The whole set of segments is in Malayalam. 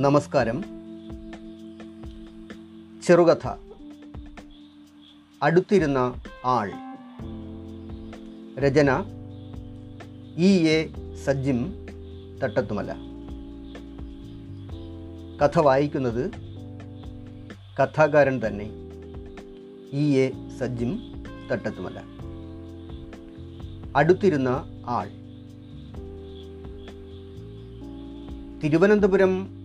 നമസ്കാരം. ചെറുകഥ. അടുത്തിരുന്ന ആൾ. രചന ഇ എ സജ്ജിം തട്ടത്തുമല. കഥ വായിക്കുന്നത് കഥാകാരൻ തന്നെ ഇ എ സജ്ജിം തട്ടത്തുമല. അടുത്തിരുന്ന ആൾ. തിരുവനന്തപുരം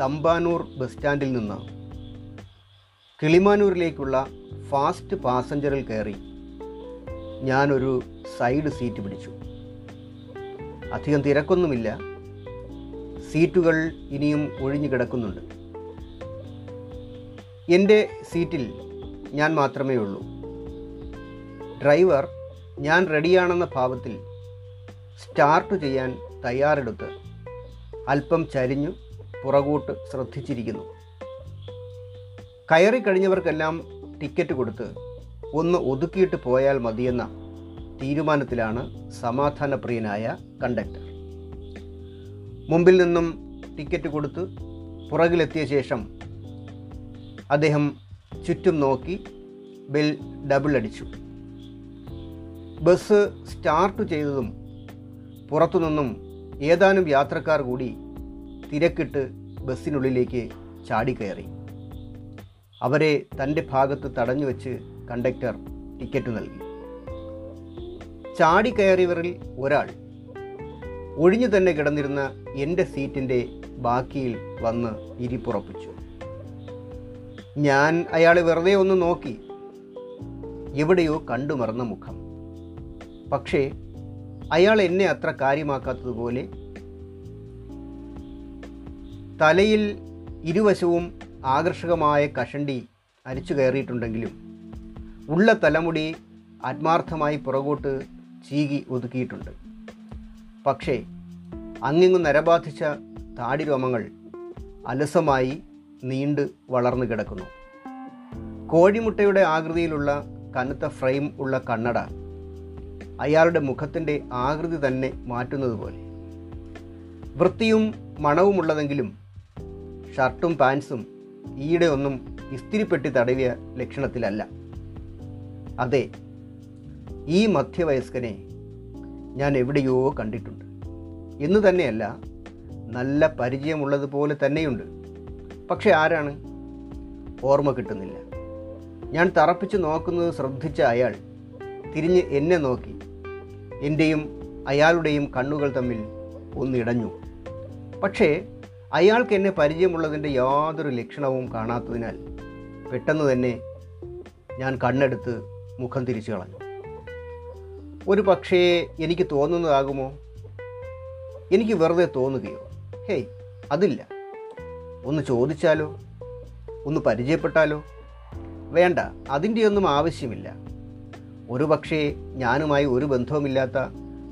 തമ്പാനൂർ ബസ് സ്റ്റാൻഡിൽ നിന്ന് കിളിമാനൂരിലേക്കുള്ള ഫാസ്റ്റ് പാസഞ്ചറിൽ കയറി ഞാനൊരു സൈഡ് സീറ്റ് പിടിച്ചു. അധികം തിരക്കൊന്നുമില്ല. സീറ്റുകൾ ഇനിയും ഒഴിഞ്ഞു കിടക്കുന്നുണ്ട്. എന്റെ സീറ്റിൽ ഞാൻ മാത്രമേ ഉള്ളൂ. ഡ്രൈവർ ഞാൻ റെഡിയാണെന്ന ഭാവത്തിൽ സ്റ്റാർട്ട് ചെയ്യാൻ തയ്യാറെടുത്ത് അല്പം ചരിഞ്ഞു പുറകോട്ട് ശ്രദ്ധിച്ചിരിക്കുന്നു. കയറി കഴിഞ്ഞവർക്കെല്ലാം ടിക്കറ്റ് കൊടുത്ത് ഒന്ന് ഒതുക്കിയിട്ട് പോയാൽ മതിയെന്ന തീരുമാനത്തിലാണ് സമാധാനപ്രിയനായ കണ്ടക്ടർ. മുമ്പിൽ നിന്നും ടിക്കറ്റ് കൊടുത്ത് പുറകിലെത്തിയ ശേഷം അദ്ദേഹം ചുറ്റും നോക്കി ബിൽ ഡബിൾ അടിച്ചു. ബസ് സ്റ്റാർട്ട് ചെയ്തതും പുറത്തുനിന്നും ഏതാനും യാത്രക്കാർ കൂടി തിരക്കിട്ട് ബസ്സിനുള്ളിലേക്ക് ചാടിക്കയറി. അവരെ തന്റെ ഭാഗത്ത് തടഞ്ഞു വെച്ച് കണ്ടക്ടർ ടിക്കറ്റ് നൽകി. ചാടിക്കയറിയവരിൽ ഒരാൾ ഒഴിഞ്ഞു തന്നെ കിടന്നിരുന്ന എന്റെ സീറ്റിന്റെ ബാക്കിയിൽ വന്ന് ഇരിപ്പുറപ്പിച്ചു. ഞാൻ അയാളെ വെറുതെ ഒന്ന് നോക്കി. എവിടെയോ കണ്ടുമറന്ന മുഖം. പക്ഷേ അയാൾ എന്നെ അത്ര കാര്യമാക്കാത്തതുപോലെ തലയിൽ ഇരുവശവും ആകർഷകമായ കഷണ്ടി അരിച്ചു കയറിയിട്ടുണ്ടെങ്കിലും ഉള്ള തലമുടി ആത്മാർത്ഥമായി പുറകോട്ട് ചീകി ഒതുക്കിയിട്ടുണ്ട്. പക്ഷേ അങ്ങിങ്ങു നരബാധിച്ച താടിരോമങ്ങൾ അലസമായി നീണ്ട് വളർന്നു കിടക്കുന്നു. കോഴിമുട്ടയുടെ ആകൃതിയിലുള്ള കനത്ത ഫ്രെയിം ഉള്ള കണ്ണട അയാളുടെ മുഖത്തിന്റെ ആകൃതി തന്നെ മാറ്റുന്നത് പോലെ വൃത്തിയും മണവുമുള്ളതെങ്കിലും ഷർട്ടും പാൻസും ഈയിടെ ഒന്നും ഇസ്തിരിപ്പെട്ടി തടവിയ ലക്ഷണത്തിലല്ല. അതെ ഈ മധ്യവയസ്കനെ ഞാൻ എവിടെയോ കണ്ടിട്ടുണ്ട്. എന്ന് തന്നെയല്ല നല്ല പരിചയമുള്ളതുപോലെ തന്നെയുണ്ട്. പക്ഷെ ആരാണ്? ഓർമ്മ കിട്ടുന്നില്ല. ഞാൻ തറപ്പിച്ച് നോക്കുന്നത് ശ്രദ്ധിച്ച അയാൾ തിരിഞ്ഞ് എന്നെ നോക്കി. എന്റെയും അയാളുടെയും കണ്ണുകൾ തമ്മിൽ ഒന്നിടഞ്ഞു പക്ഷേ അയാൾക്ക് എന്നെ പരിചയമുള്ളതിന്റെ യാതൊരു ലക്ഷണവും കാണാത്തതിനാൽ പെട്ടെന്ന് തന്നെ ഞാൻ കണ്ണെടുത്ത് മുഖം തിരിച്ചു കളഞ്ഞു. ഒരു പക്ഷേ എനിക്ക് തോന്നുന്നതാകുമോ? എനിക്ക് വെറുതെ തോന്നുകയോ? ഹേയ് അതില്ല. ഒന്ന് ചോദിച്ചാലോ? ഒന്ന് പരിചയപ്പെട്ടാലോ? വേണ്ട അതിന്റെയൊന്നും ആവശ്യമില്ല. ഒരു പക്ഷേ ഞാനുമായി ഒരു ബന്ധവുമില്ലാത്ത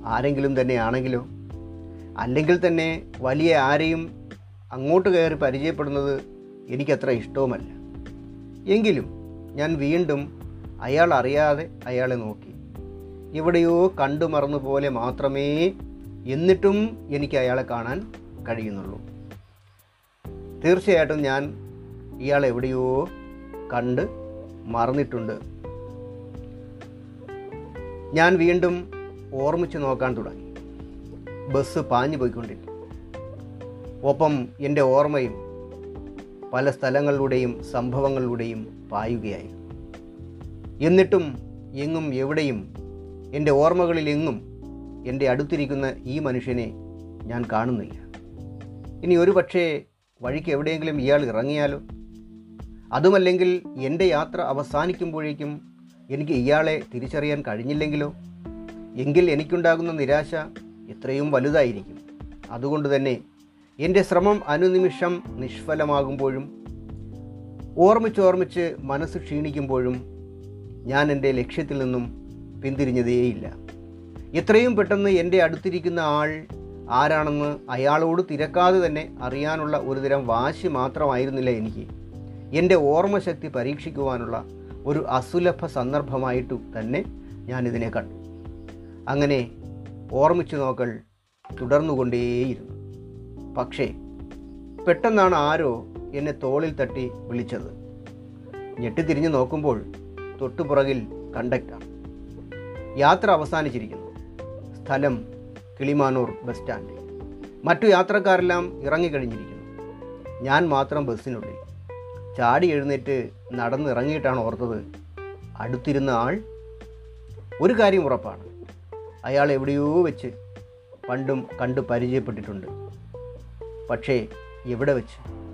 ആരെങ്കിലും തന്നെയാണെങ്കിലോ? അല്ലെങ്കിൽ തന്നെ വലിയ ആരെയും അങ്ങോട്ട് കയറി പരിചയപ്പെടുന്നത് എനിക്കത്ര ഇഷ്ടവുമല്ല. എങ്കിലും ഞാൻ വീണ്ടും അയാൾ അറിയാതെ അയാളെ നോക്കി. എവിടെയോ കണ്ടു മറന്നു പോലെ മാത്രമേ എന്നിട്ടും എനിക്ക് അയാളെ കാണാൻ കഴിയുന്നുള്ളൂ. തീർച്ചയായിട്ടും ഞാൻ ഇയാൾ എവിടെയോ കണ്ട് മറന്നിട്ടുണ്ട്. ഞാൻ വീണ്ടും ഓർമ്മിച്ച് നോക്കാൻ തുടങ്ങി. ബസ് പാഞ്ഞു പോയിക്കൊണ്ടിരുന്നു ഒപ്പം എന്റെ ഓർമ്മയും പല സ്ഥലങ്ങളിലൂടെയും സംഭവങ്ങളിലൂടെയും പായുകയായി. എന്നിട്ടും എങ്ങും എവിടെയും എന്റെ ഓർമ്മകളിൽ എങ്ങും എന്റെ അടുത്തിരിക്കുന്ന ഈ മനുഷ്യനെ ഞാൻ കാണുന്നില്ല. ഇനി ഒരു പക്ഷേ വഴിക്ക് എവിടെയെങ്കിലും ഇയാൾ ഇറങ്ങിയാലോ? അതുമല്ലെങ്കിൽ എന്റെ യാത്ര അവസാനിക്കുമ്പോഴേക്കും എനിക്ക് ഇയാളെ തിരിച്ചറിയാൻ കഴിഞ്ഞില്ലെങ്കിലോ? എങ്കിൽ എനിക്കുണ്ടാകുന്ന നിരാശ എത്രയും വലുതായിരിക്കും. അതുകൊണ്ട് തന്നെ എന്റെ ശ്രമം അനുനിമിഷം നിഷ്ഫലമാകുമ്പോഴും ഓർമ്മിച്ചോർമ്മിച്ച് മനസ്സ് ക്ഷീണിക്കുമ്പോഴും ഞാൻ എന്റെ ലക്ഷ്യത്തിൽ നിന്നും പിന്തിരിഞ്ഞതേയില്ല. എത്രയും പെട്ടെന്ന് എന്റെ അടുത്തിരിക്കുന്ന ആൾ ആരാണെന്ന് അയാളോട് തിരക്കാതെ തന്നെ അറിയാനുള്ള ഒരുതരം വാശി മാത്രമായിരുന്നില്ല എനിക്ക്. എന്റെ ഓർമ്മശക്തി പരീക്ഷിക്കുവാനുള്ള ഒരു അസുലഭ സന്ദർഭമായിട്ടു തന്നെ ഞാനിതിനെ കണ്ടു. അങ്ങനെ ഓർമ്മിച്ചു നോക്കൽ തുടർന്നുകൊണ്ടേയിരുന്നു. പക്ഷേ പെട്ടെന്നാണ് ആരോ എന്നെ തോളിൽ തട്ടി വിളിച്ചത്. ഞെട്ടിത്തിരിഞ്ഞ് നോക്കുമ്പോൾ തൊട്ടുപുറകിൽ കണ്ടക്ടർ. യാത്ര അവസാനിച്ചിരിക്കുന്നു. സ്ഥലം കിളിമാനൂർ ബസ് സ്റ്റാൻഡ്. മറ്റു യാത്രക്കാരെല്ലാം ഇറങ്ങിക്കഴിഞ്ഞിരിക്കുന്നു. ഞാൻ മാത്രം ബസ്സിനുള്ളിൽ. ചാടി എഴുന്നേറ്റ് നടന്നിറങ്ങിയിട്ടാണ് ഓർത്തത് അടുത്തിരുന്ന ആൾ. ഒരു കാര്യം ഉറപ്പാണ്. അയാൾ എവിടെയോ വെച്ച് പണ്ടും കണ്ടു പരിചയപ്പെട്ടിട്ടുണ്ട്. പക്ഷേ എവിടെ വെച്ച്?